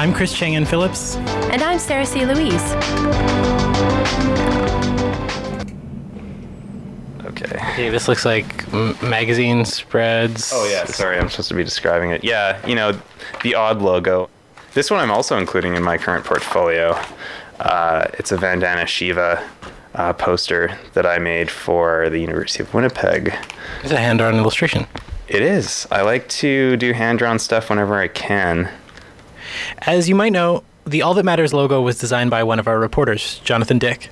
I'm Chris Chang and Phillips. And I'm Sarah C. Louise. Okay. Okay, this looks like m- magazine spreads. Oh yeah, sorry, I'm supposed to be describing it. Yeah, you know, the odd logo. This one I'm also including in my current portfolio. Uh, it's a Vandana Shiva uh, poster that I made for the University of Winnipeg. It's a hand-drawn illustration. It is. I like to do hand-drawn stuff whenever I can. As you might know, the All That Matters logo was designed by one of our reporters, Jonathan Dick.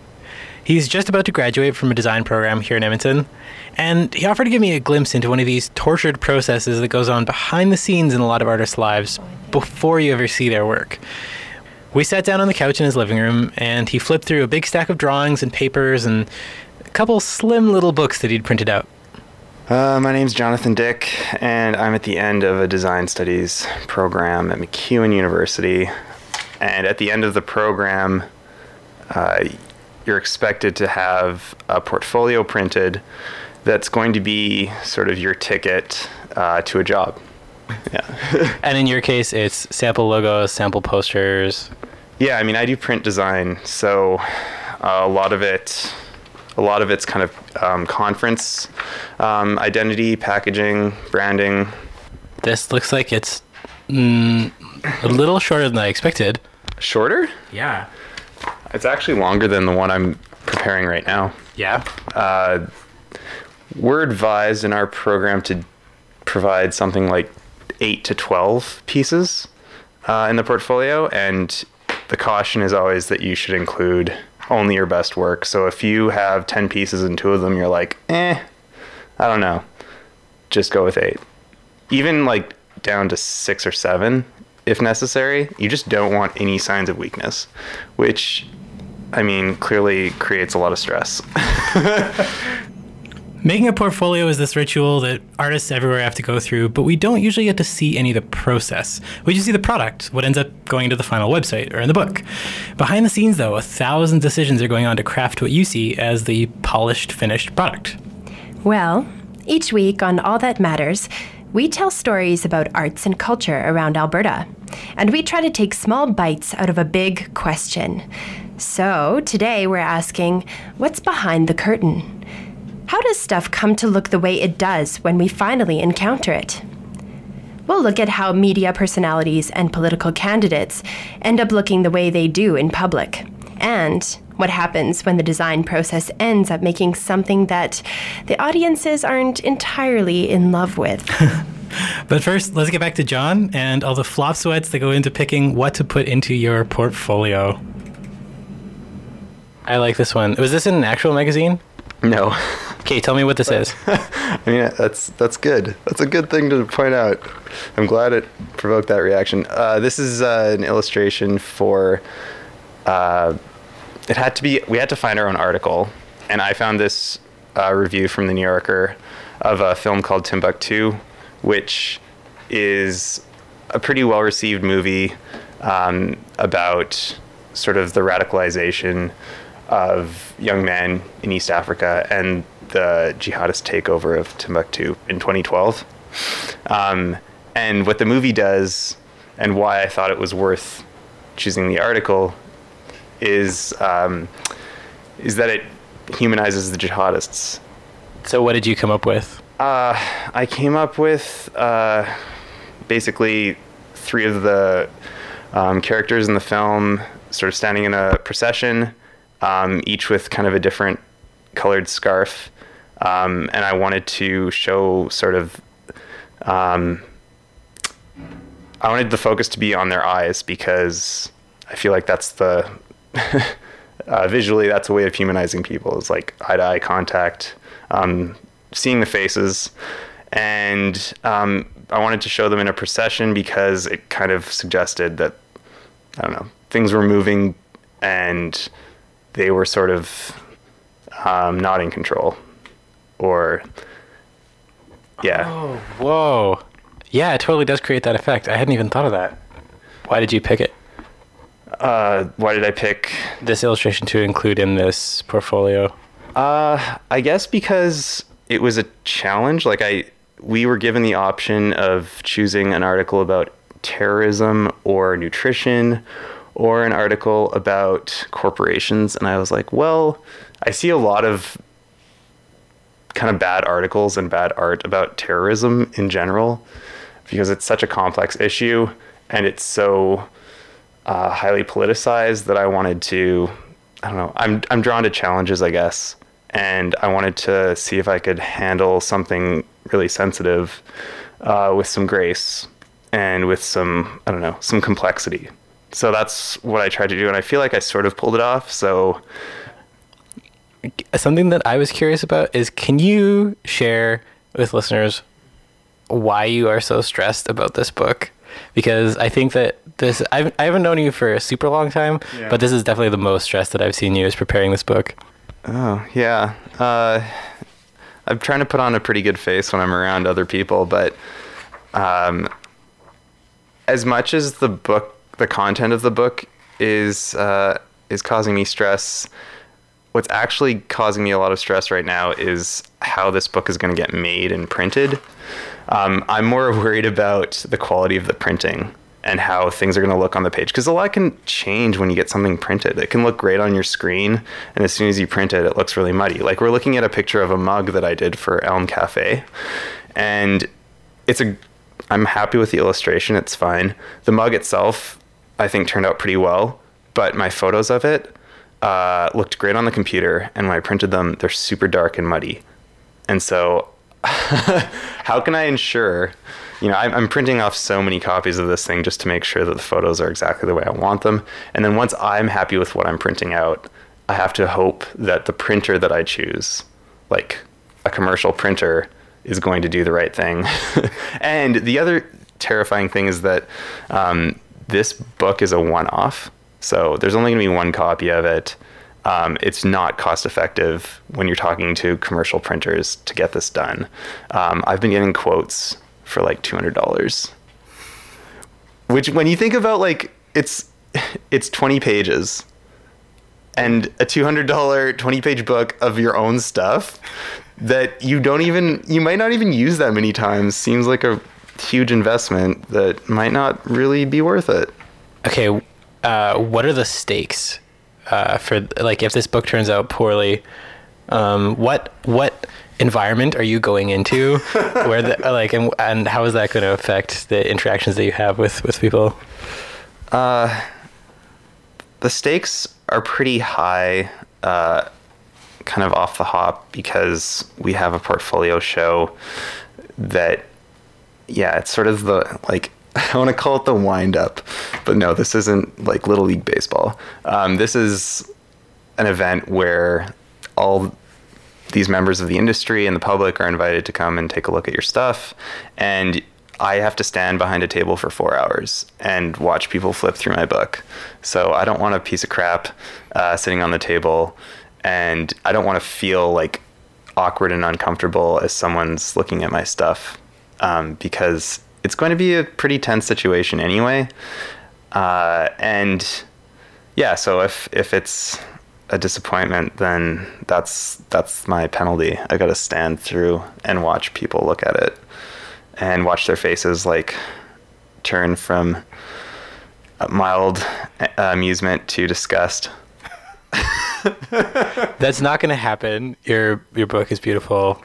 He's just about to graduate from a design program here in Edmonton, and he offered to give me a glimpse into one of these tortured processes that goes on behind the scenes in a lot of artists' lives before you ever see their work. We sat down on the couch in his living room, and he flipped through a big stack of drawings and papers and a couple slim little books that he'd printed out. Uh, my is Jonathan Dick, and I'm at the end of a design studies program at MacEwan University. And at the end of the program, uh, you're expected to have a portfolio printed that's going to be sort of your ticket uh, to a job. Yeah. And in your case, it's sample logos, sample posters. yeah, I mean, I do print design, so uh, a lot of it, a lot of it's kind of um, conference um, identity, packaging, branding. This looks like it's mm, a little shorter than I expected. Shorter? Yeah. It's actually longer than the one I'm preparing right now. Yeah. Uh, we're advised in our program to provide something like eight to 12 pieces uh, in the portfolio, and the caution is always that you should include only your best work. So if you have 10 pieces and two of them you're like, eh, I don't know, just go with eight. Even like down to six or seven if necessary. You just don't want any signs of weakness, which I mean, clearly creates a lot of stress. Making a portfolio is this ritual that artists everywhere have to go through, but we don't usually get to see any of the process. We just see the product, what ends up going into the final website or in the book. Behind the scenes, though, a thousand decisions are going on to craft what you see as the polished, finished product. Well, each week on All That Matters, we tell stories about arts and culture around Alberta. And we try to take small bites out of a big question. So today we're asking what's behind the curtain? How does stuff come to look the way it does when we finally encounter it? We'll look at how media personalities and political candidates end up looking the way they do in public, and what happens when the design process ends up making something that the audiences aren't entirely in love with. But first, let's get back to John and all the flop sweats that go into picking what to put into your portfolio. I like this one. Was this in an actual magazine? No. Okay, tell me what this is. I mean, that's that's good. That's a good thing to point out. I'm glad it provoked that reaction. Uh, this is uh, an illustration for. Uh, it had to be. We had to find our own article, and I found this uh, review from the New Yorker of a film called Timbuktu, which is a pretty well received movie um, about sort of the radicalization of young men in East Africa and the jihadist takeover of Timbuktu in 2012. Um, and what the movie does, and why I thought it was worth choosing the article, is um, is that it humanizes the jihadists. So, what did you come up with? Uh, I came up with uh, basically three of the um, characters in the film sort of standing in a procession, um, each with kind of a different colored scarf. Um, and I wanted to show sort of, um, I wanted the focus to be on their eyes because I feel like that's the, uh, visually, that's a way of humanizing people is like eye to eye contact, um, seeing the faces. And um, I wanted to show them in a procession because it kind of suggested that, I don't know, things were moving and they were sort of um, not in control. Or, yeah. Oh, whoa. Yeah, it totally does create that effect. I hadn't even thought of that. Why did you pick it? Uh, why did I pick This illustration to include in this portfolio? Uh, I guess because it was a challenge. Like I, we were given the option of choosing an article about terrorism or nutrition or an article about corporations. And I was like, well, I see a lot of kind of bad articles and bad art about terrorism in general because it's such a complex issue and it's so uh, highly politicized that I wanted to, I don't know, I'm, I'm drawn to challenges, I guess. And I wanted to see if I could handle something really sensitive uh, with some grace and with some, I don't know, some complexity. So that's what I tried to do. And I feel like I sort of pulled it off. So something that I was curious about is can you share with listeners why you are so stressed about this book? Because I think that this I've, I haven't known you for a super long time, yeah. but this is definitely the most stressed that I've seen you is preparing this book. Oh yeah, uh, I'm trying to put on a pretty good face when I'm around other people, but um, as much as the book, the content of the book is uh, is causing me stress what's actually causing me a lot of stress right now is how this book is going to get made and printed. Um, I'm more worried about the quality of the printing and how things are going to look on the page because a lot can change when you get something printed. It can look great on your screen, and as soon as you print it, it looks really muddy. Like we're looking at a picture of a mug that I did for Elm Cafe, and it's a. I'm happy with the illustration. It's fine. The mug itself, I think, turned out pretty well, but my photos of it uh, looked great on the computer, and when I printed them, they're super dark and muddy. And so, how can I ensure? You know, I'm, I'm printing off so many copies of this thing just to make sure that the photos are exactly the way I want them. And then once I'm happy with what I'm printing out, I have to hope that the printer that I choose, like a commercial printer, is going to do the right thing. and the other terrifying thing is that um, this book is a one off. So there's only going to be one copy of it. Um, it's not cost effective when you're talking to commercial printers to get this done. Um, I've been getting quotes for like $200, which when you think about like it's it's 20 pages and a $200 20 page book of your own stuff that you don't even you might not even use that many times seems like a huge investment that might not really be worth it. Okay, uh, what are the stakes uh, for like if this book turns out poorly? Um, what what environment are you going into? where the like and and how is that going to affect the interactions that you have with with people? Uh, the stakes are pretty high. Uh, kind of off the hop because we have a portfolio show that yeah it's sort of the like I want to call it the wind up, but no, this isn't like Little League Baseball. Um, this is an event where all these members of the industry and the public are invited to come and take a look at your stuff. And I have to stand behind a table for four hours and watch people flip through my book. So I don't want a piece of crap uh, sitting on the table. And I don't want to feel like awkward and uncomfortable as someone's looking at my stuff um, because it's going to be a pretty tense situation anyway. Uh, and yeah, so if if it's a disappointment, then that's that's my penalty. I got to stand through and watch people look at it and watch their faces like turn from mild uh, amusement to disgust. That's not going to happen. Your your book is beautiful.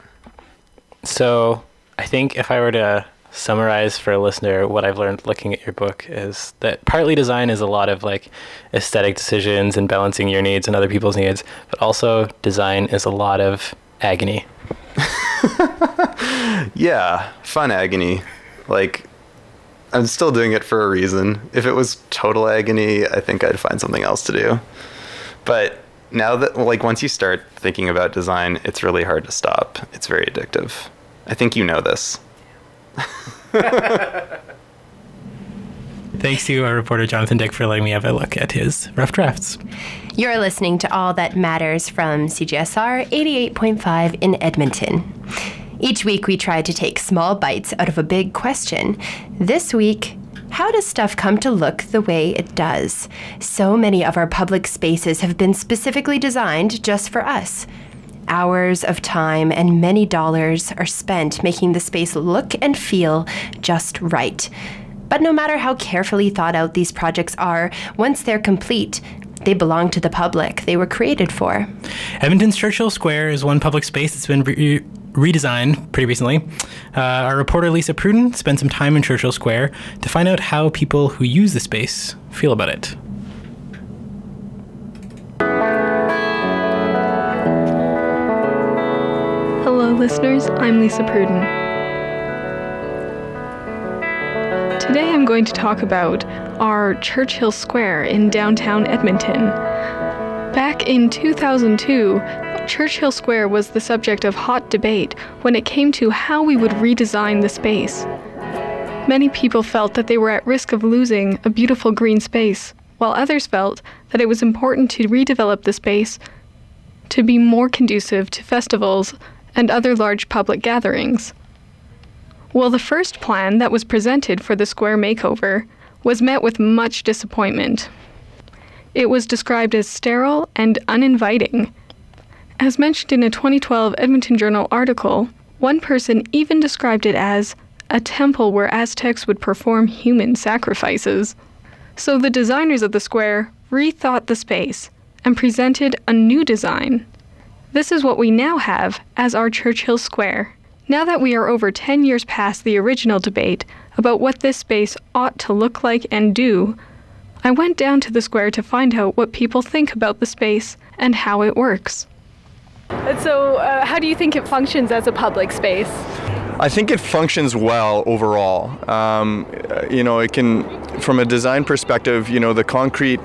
So, I think if I were to summarize for a listener what I've learned looking at your book is that partly design is a lot of like aesthetic decisions and balancing your needs and other people's needs, but also design is a lot of agony. yeah, fun agony. Like I'm still doing it for a reason. If it was total agony, I think I'd find something else to do. But now that like once you start thinking about design, it's really hard to stop. It's very addictive. I think you know this. Thanks to our reporter Jonathan Dick for letting me have a look at his rough drafts. You're listening to All That Matters from CJSR 88.5 in Edmonton. Each week we try to take small bites out of a big question. This week, how does stuff come to look the way it does? So many of our public spaces have been specifically designed just for us. Hours of time and many dollars are spent making the space look and feel just right. But no matter how carefully thought out these projects are, once they're complete, they belong to the public they were created for. Edmonton's Churchill Square is one public space that's been re- redesigned pretty recently. Uh, our reporter Lisa Pruden spent some time in Churchill Square to find out how people who use the space feel about it. Listeners. I'm Lisa Pruden. Today I'm going to talk about our Churchill Square in downtown Edmonton. Back in 2002, Churchill Square was the subject of hot debate when it came to how we would redesign the space. Many people felt that they were at risk of losing a beautiful green space, while others felt that it was important to redevelop the space to be more conducive to festivals and other large public gatherings. Well, the first plan that was presented for the square makeover was met with much disappointment. It was described as sterile and uninviting. As mentioned in a 2012 Edmonton Journal article, one person even described it as a temple where Aztecs would perform human sacrifices. So the designers of the square rethought the space and presented a new design. This is what we now have as our Churchill Square. Now that we are over 10 years past the original debate about what this space ought to look like and do, I went down to the square to find out what people think about the space and how it works. So, uh, how do you think it functions as a public space? I think it functions well overall. Um, you know, it can, from a design perspective, you know, the concrete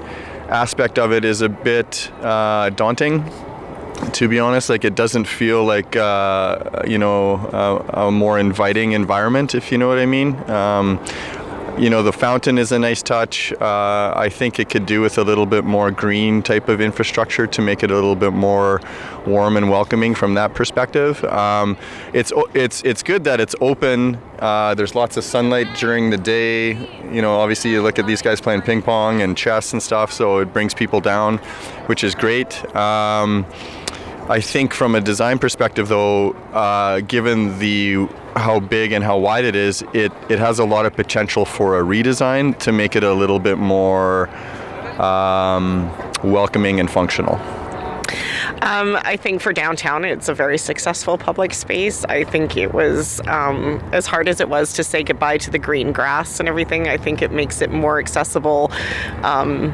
aspect of it is a bit uh, daunting. To be honest, like it doesn't feel like uh, you know a, a, more inviting environment, if you know what I mean. Um, you know, the fountain is a nice touch. Uh, I think it could do with a little bit more green type of infrastructure to make it a little bit more warm and welcoming from that perspective. Um, it's it's it's good that it's open. Uh, there's lots of sunlight during the day. You know, obviously you look at these guys playing ping pong and chess and stuff, so it brings people down, which is great. Um, I think from a design perspective, though, uh, given the how big and how wide it is, it, it has a lot of potential for a redesign to make it a little bit more um, welcoming and functional. Um, I think for downtown, it's a very successful public space. I think it was, um, as hard as it was to say goodbye to the green grass and everything, I think it makes it more accessible um,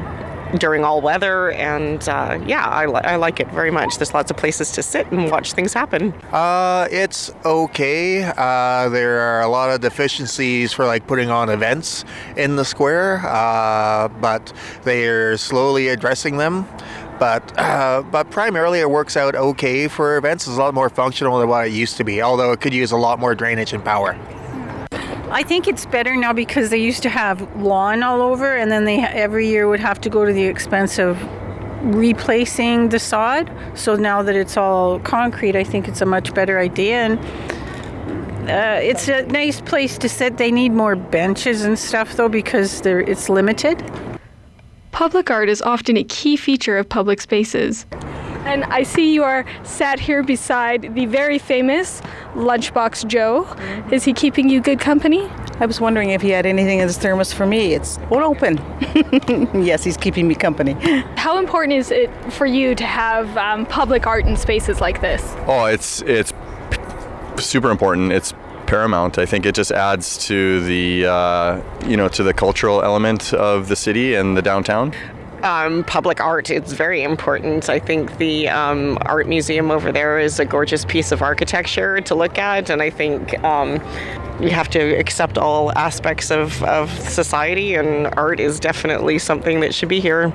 during all weather. And uh, yeah, I, li- I, like it very much. There's lots of places to sit and watch things happen. Uh, it's okay. Uh, there are a lot of deficiencies for like putting on events in the square, uh, but they're slowly addressing them but uh, but primarily it works out okay for events. It's a lot more functional than what it used to be, although it could use a lot more drainage and power. I think it's better now because they used to have lawn all over, and then they every year would have to go to the expense of replacing the sod. So now that it's all concrete, I think it's a much better idea. And uh, it's a nice place to sit. They need more benches and stuff though because it's limited. Public art is often a key feature of public spaces. And I see you are sat here beside the very famous Lunchbox Joe. Mm-hmm. Is he keeping you good company? I was wondering if he had anything in his thermos for me. It's all open. yes, he's keeping me company. How important is it for you to have um, public art in spaces like this? Oh, it's it's super important. It's paramount. I think it just adds to the uh, you know to the cultural element of the city and the downtown um, public art. It's very important. I think the um, art museum over there is a gorgeous piece of architecture to look at, and I think um, you have to accept all aspects of, of society, and art is definitely something that should be here.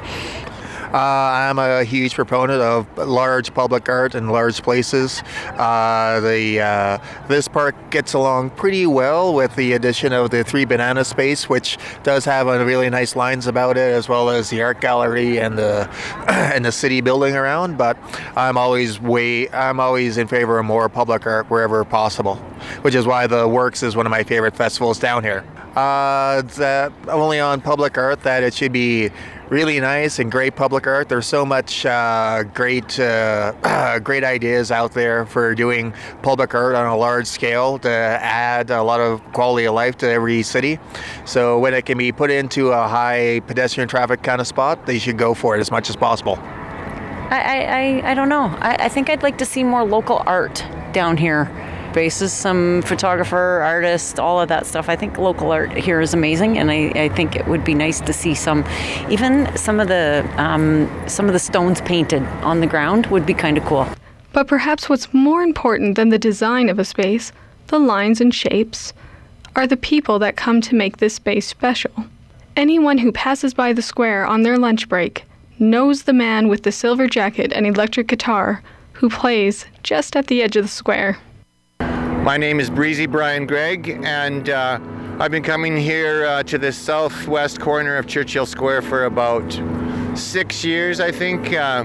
Uh, I'm a huge proponent of large public art in large places. Uh, the uh, this park gets along pretty well with the addition of the Three Banana Space, which does have a really nice lines about it, as well as the art gallery and the and the city building around. But I'm always way I'm always in favor of more public art wherever possible, which is why the Works is one of my favorite festivals down here. Uh, that only on public art that it should be really nice and great public art. There's so much uh, great, uh, great ideas out there for doing public art on a large scale to add a lot of quality of life to every city. So when it can be put into a high pedestrian traffic kind of spot, they should go for it as much as possible. I, I, I don't know. I, I think I'd like to see more local art down here. Bases, some photographer, artist, all of that stuff. I think local art here is amazing, and I, I think it would be nice to see some, even some of the um, some of the stones painted on the ground would be kind of cool. But perhaps what's more important than the design of a space, the lines and shapes, are the people that come to make this space special. Anyone who passes by the square on their lunch break knows the man with the silver jacket and electric guitar who plays just at the edge of the square. My name is Breezy Brian Gregg, and uh, I've been coming here uh, to the southwest corner of Churchill Square for about six years, I think, uh,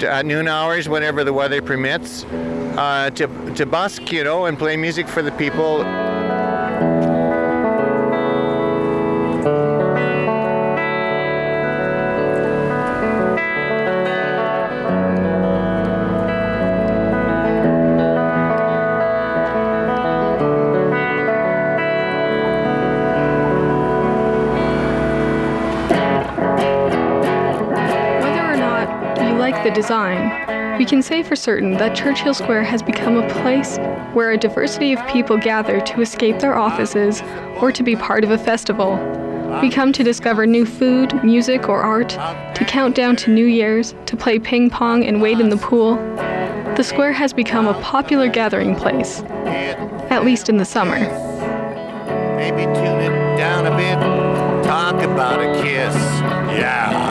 to, at noon hours, whenever the weather permits, uh, to, to busk, you know, and play music for the people. Design, we can say for certain that Churchill Square has become a place where a diversity of people gather to escape their offices or to be part of a festival. We come to discover new food, music, or art, to count down to New Year's, to play ping pong and wade in the pool. The square has become a popular gathering place, at least in the summer. Maybe tune it down a bit. Talk about a kiss. Yeah.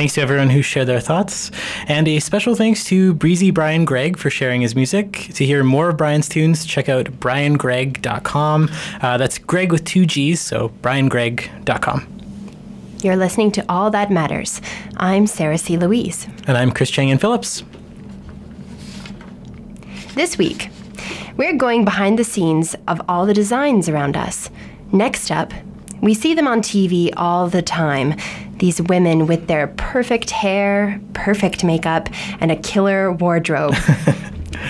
Thanks to everyone who shared their thoughts. And a special thanks to Breezy Brian Gregg for sharing his music. To hear more of Brian's tunes, check out briangregg.com. Uh, that's Greg with two G's, so briangregg.com. You're listening to All That Matters. I'm Sarah C. Louise. And I'm Chris Chang and Phillips. This week, we're going behind the scenes of all the designs around us. Next up, we see them on TV all the time. These women with their perfect hair, perfect makeup, and a killer wardrobe.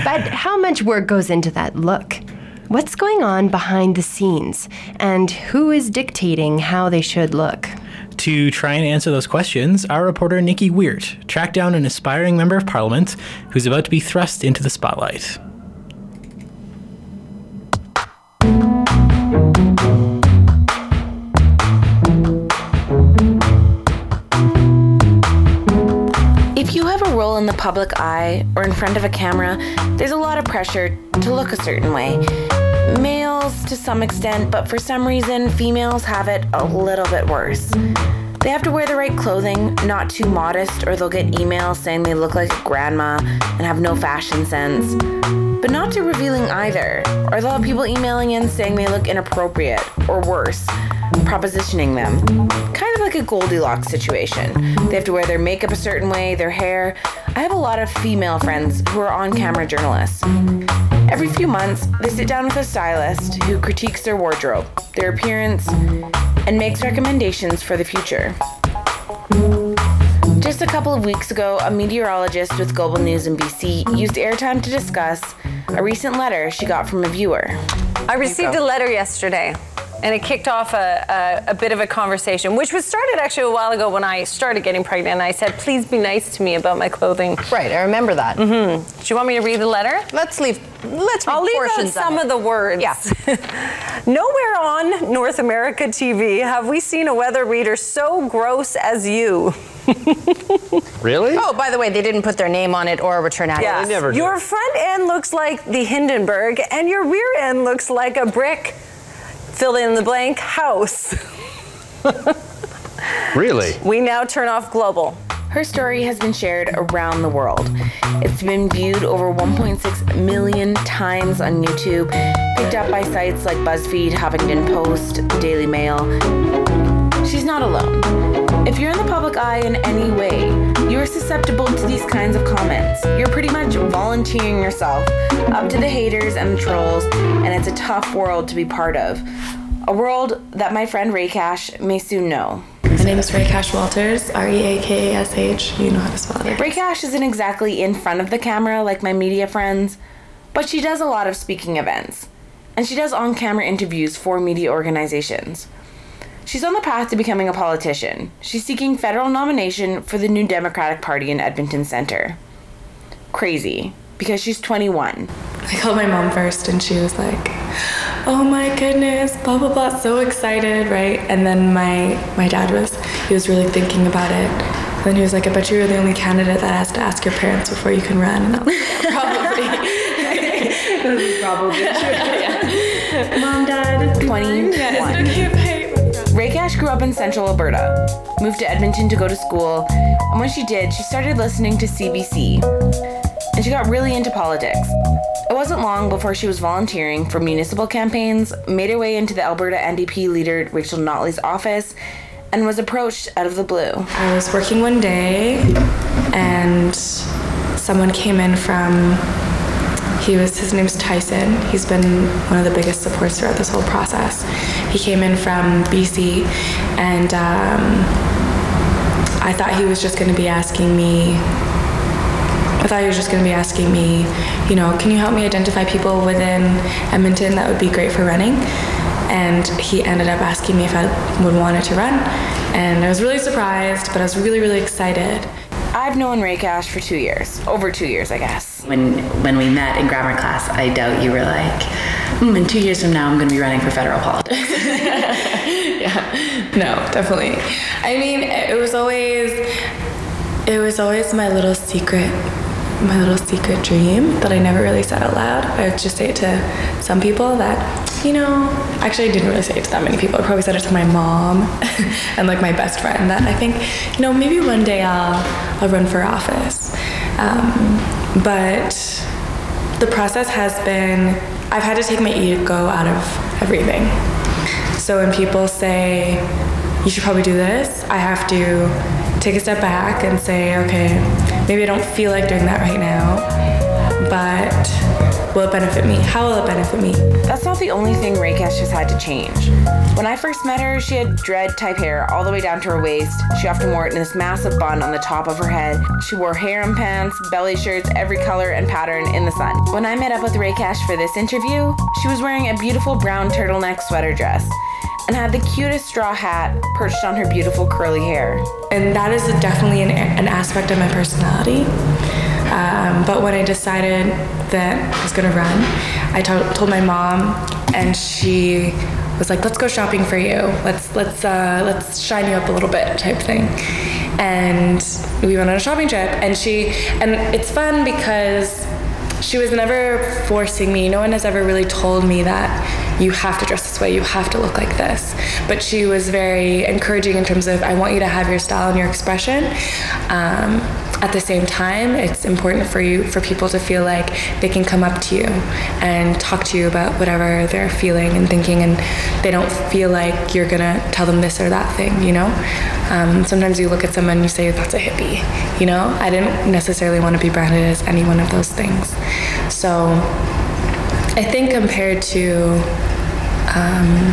but how much work goes into that look? What's going on behind the scenes? And who is dictating how they should look? To try and answer those questions, our reporter Nikki Weir tracked down an aspiring member of parliament who's about to be thrust into the spotlight. Public eye or in front of a camera, there's a lot of pressure to look a certain way. Males to some extent, but for some reason, females have it a little bit worse. They have to wear the right clothing, not too modest, or they'll get emails saying they look like grandma and have no fashion sense. But not too revealing either, or they'll have people emailing in saying they look inappropriate, or worse, propositioning them. Kind of like a Goldilocks situation. They have to wear their makeup a certain way, their hair. I have a lot of female friends who are on camera journalists. Every few months, they sit down with a stylist who critiques their wardrobe, their appearance, and makes recommendations for the future. Just a couple of weeks ago, a meteorologist with Global News in BC used airtime to discuss a recent letter she got from a viewer. I received a letter yesterday, and it kicked off a, a, a, bit of a conversation, which was started actually a while ago when I started getting pregnant. And I said, "Please be nice to me about my clothing." Right, I remember that. Mm-hmm. Do you want me to read the letter? Let's leave. Let's read I'll leave out some of, of, the words. Yes. Nowhere on North America TV have we seen a weather reader so gross as you. really? Oh, by the way, they didn't put their name on it or a return address. Yeah. They never Your front end looks like the Hindenburg, and your rear end looks like a brick, fill in the blank, house. Really? We now turn off global. Her story has been shared around the world. It's been viewed over 1.6 million times on YouTube, picked up by sites like BuzzFeed, Huffington Post, Daily Mail. She's not alone. If you're in the public eye in any way, you are susceptible to these kinds of comments. You're pretty much volunteering yourself up to the haters and the trolls, and it's a tough world to be part of. A world that my friend Reakash may soon know. My name is Reakash Walters, R E A K A S H. You know how to spell it. Reakash isn't exactly in front of the camera like my media friends, but she does a lot of speaking events. And she does on camera interviews for media organizations. She's on the path to becoming a politician. She's seeking federal nomination for the new Democratic Party in Edmonton Center. Crazy, because she's 21. I called my mom first and she was like, oh my goodness, blah, blah, blah, so excited, right? And then my, my dad was, he was really thinking about it. And then he was like, I bet you're the only candidate that has to ask your parents before you can run. And I was like, probably. probably true. Mom, Dad, 21. Reakash grew up in central Alberta, moved to Edmonton to go to school, and when she did, she started listening to CBC. And she got really into politics. It wasn't long before she was volunteering for municipal campaigns, made her way into the Alberta NDP leader Rachel Notley's office, and was approached out of the blue. I was working one day and someone came in from he was his name's Tyson. He's been one of the biggest supports throughout this whole process. He came in from BC, and um, I thought he was just going to be asking me. I thought he was just going to be asking me, you know, can you help me identify people within Edmonton that would be great for running? And he ended up asking me if I would want it to run. And I was really surprised, but I was really, really excited. I've known Reakash for two years, over two years, I guess. When when we met in grammar class, I doubt you were like, hmm, in two years from now, I'm going to be running for federal politics. yeah, no, definitely. I mean, it was always, it was always my little secret, my little secret dream that I never really said out loud. I would just say it to some people that, you know, actually I didn't really say it to that many people. I probably said it to my mom and like my best friend that I think, you know, maybe one day I'll, I'll run for office. Um, but the process has been, I've had to take my ego out of everything. So when people say, you should probably do this, I have to take a step back and say, okay, maybe I don't feel like doing that right now, but will it benefit me? How will it benefit me? That's not the only thing Reakash has had to change. When I first met her, she had dread type hair all the way down to her waist. She often wore it in this massive bun on the top of her head. She wore harem pants, belly shirts, every color and pattern in the sun. When I met up with Reakash for this interview, she was wearing a beautiful brown turtleneck sweater dress and had the cutest straw hat perched on her beautiful curly hair. And that is definitely an, an aspect of my personality. Um, but when I decided that I was gonna run, I to- told my mom, and she was like, "Let's go shopping for you. Let's let's uh, let's shine you up a little bit," type thing. And we went on a shopping trip, and she and it's fun because she was never forcing me. No one has ever really told me that you have to dress this way, you have to look like this. But she was very encouraging in terms of, I want you to have your style and your expression. Um, at the same time, it's important for you, for people to feel like they can come up to you and talk to you about whatever they're feeling and thinking, and they don't feel like you're gonna tell them this or that thing, you know? Um, sometimes you look at someone and you say, that's a hippie, you know? I didn't necessarily want to be branded as any one of those things. So I think compared to um,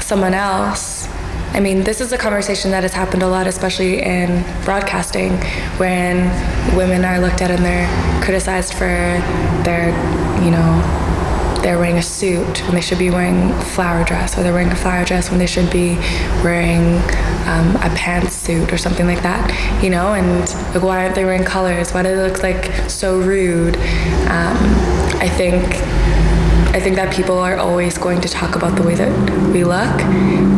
someone else, I mean, this is a conversation that has happened a lot, especially in broadcasting, when women are looked at and they're criticized for their, you know, they're wearing a suit when they should be wearing a flower dress, or they're wearing a flower dress when they should be wearing um, a pantsuit or something like that, you know? And like, why aren't they wearing colors? Why do they look like so rude? Um, I think I think that people are always going to talk about the way that we look,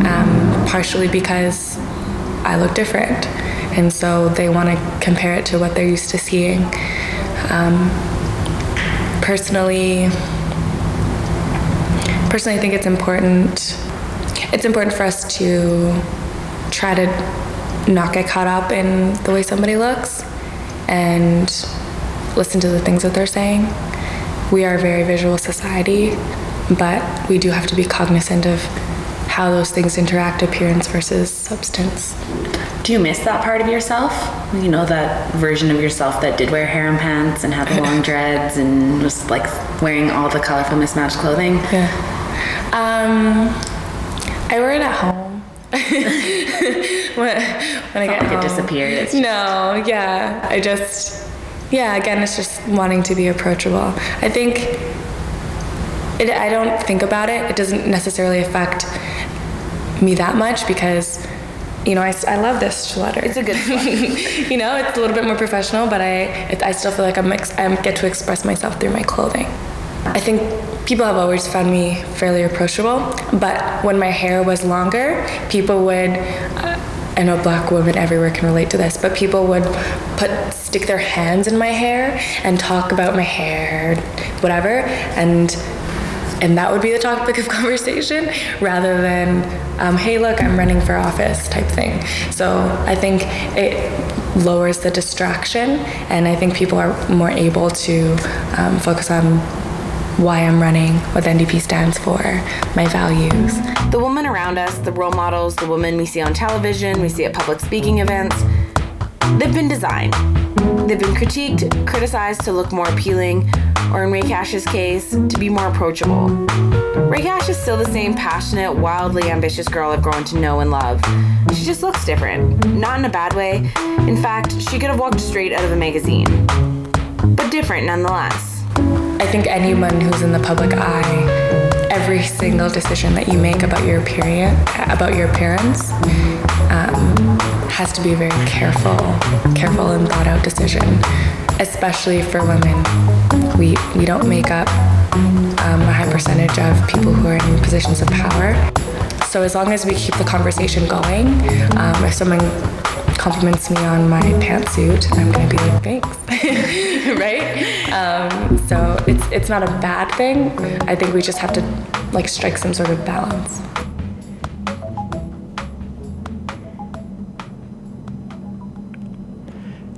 um, partially because I look different, and so they want to compare it to what they're used to seeing. Um, personally, personally, I think it's important. It's important for us to try to not get caught up in the way somebody looks and listen to the things that they're saying. We are a very visual society, but we do have to be cognizant of how those things interact appearance versus substance. Do you miss that part of yourself? You know, that version of yourself that did wear harem pants and had the long dreads and was like wearing all the colorful mismatched clothing? Yeah. Um, I wear it at home. when, when I get Felt like it home. disappeared. It's no, yeah. I just, yeah. Again, it's just wanting to be approachable. I think it, I don't think about it. It doesn't necessarily affect me that much because, you know, I, I love this sweater. It's a good you know, it's a little bit more professional, but I it, I still feel like I'm ex- I get to express myself through my clothing. I think people have always found me fairly approachable, but when my hair was longer, people would. I know black women everywhere can relate to this, but people would put stick their hands in my hair and talk about my hair, whatever, and and that would be the topic of conversation rather than um, hey look i'm running for office type thing. So i think it lowers the distraction and i think people are more able to um, focus on why i'm running what the ndp stands for my values The women around us, the role models, the women we see on television, we see at public speaking events, they've been designed. They've been critiqued, criticized to look more appealing, or in Reakash's case, to be more approachable. Reakash is still the same passionate, wildly ambitious girl I've grown to know and love. She just looks different. Not in a bad way. In fact, she could have walked straight out of a magazine. But different nonetheless. I think anyone who's in the public eye, every single decision that you make about your period, about your appearance, um, has to be a very careful, careful and thought out decision. Especially for women, we we don't make up um, a high percentage of people who are in positions of power. So as long as we keep the conversation going, um, if someone compliments me on my pantsuit, I'm gonna be like, thanks, right? Um, so it's it's not a bad thing. I think we just have to like strike some sort of balance.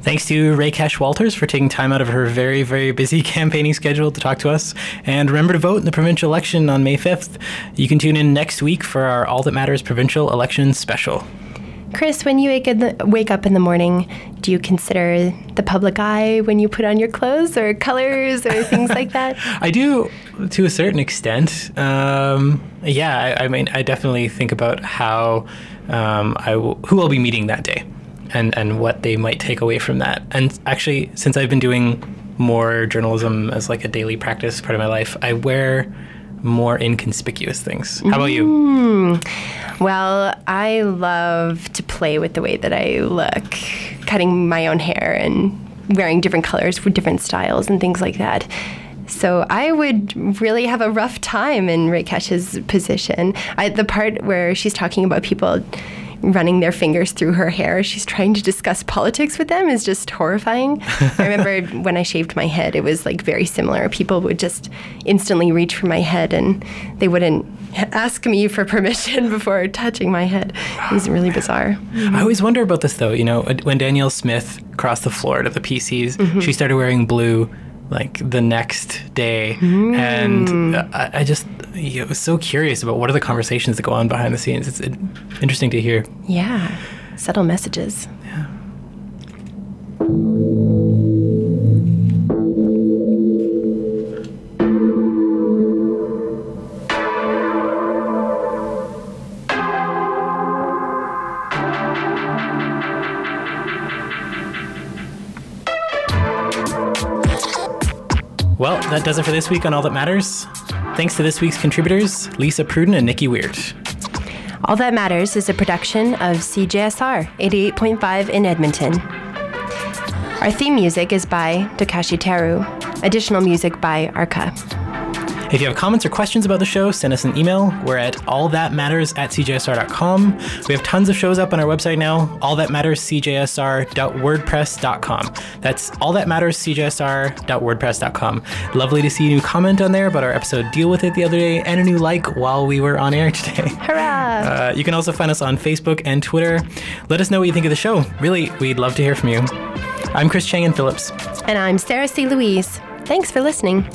Thanks to Reakash Walters for taking time out of her very, very busy campaigning schedule to talk to us. And remember to vote in the provincial election on May 5th. You can tune in next week for our All That Matters provincial election special. Chris, when you wake, in the, wake up in the morning, do you consider the public eye when you put on your clothes or colors or things like that? I do to a certain extent. Um, yeah, I, I mean, I definitely think about how um, I who I'll be meeting that day, and and what they might take away from that. And actually, since I've been doing more journalism as like a daily practice part of my life, I wear more inconspicuous things. How about you? Mm. Well, I love to play with the way that I look, cutting my own hair and wearing different colors for different styles and things like that. So I would really have a rough time in Reakash's position. I, the part where she's talking about people running their fingers through her hair, she's trying to discuss politics with them, is just horrifying. I remember when I shaved my head, it was like very similar. People would just instantly reach for my head and they wouldn't ask me for permission before touching my head. It was really bizarre. I always wonder about this though. You know, when Danielle Smith crossed the floor to the PCs, she started wearing blue like the next day, and uh, I, I just you know, was so curious about what are the conversations that go on behind the scenes. It's interesting to hear. Yeah, subtle messages. Yeah. Well, that does it for this week on All That Matters. Thanks to this week's contributors, Lisa Pruden and Nikki Weir. All That Matters is a production of CJSR 88.5 in Edmonton. Our theme music is by Takashi Teru. Additional music by Arca. If you have comments or questions about the show, send us an email. We're at allthatmatters at cjsr.com. We have tons of shows up on our website now, allthatmatterscjsr.wordpress.com. That's allthatmatterscjsr.wordpress.com. Lovely to see a new comment on there about our episode Deal With It the other day and a new like while we were on air today. Hurrah! Uh, you can also find us on Facebook and Twitter. Let us know what you think of the show. Really, we'd love to hear from you. I'm Chris Chang and Phillips. And I'm Sarah C. Louise. Thanks for listening.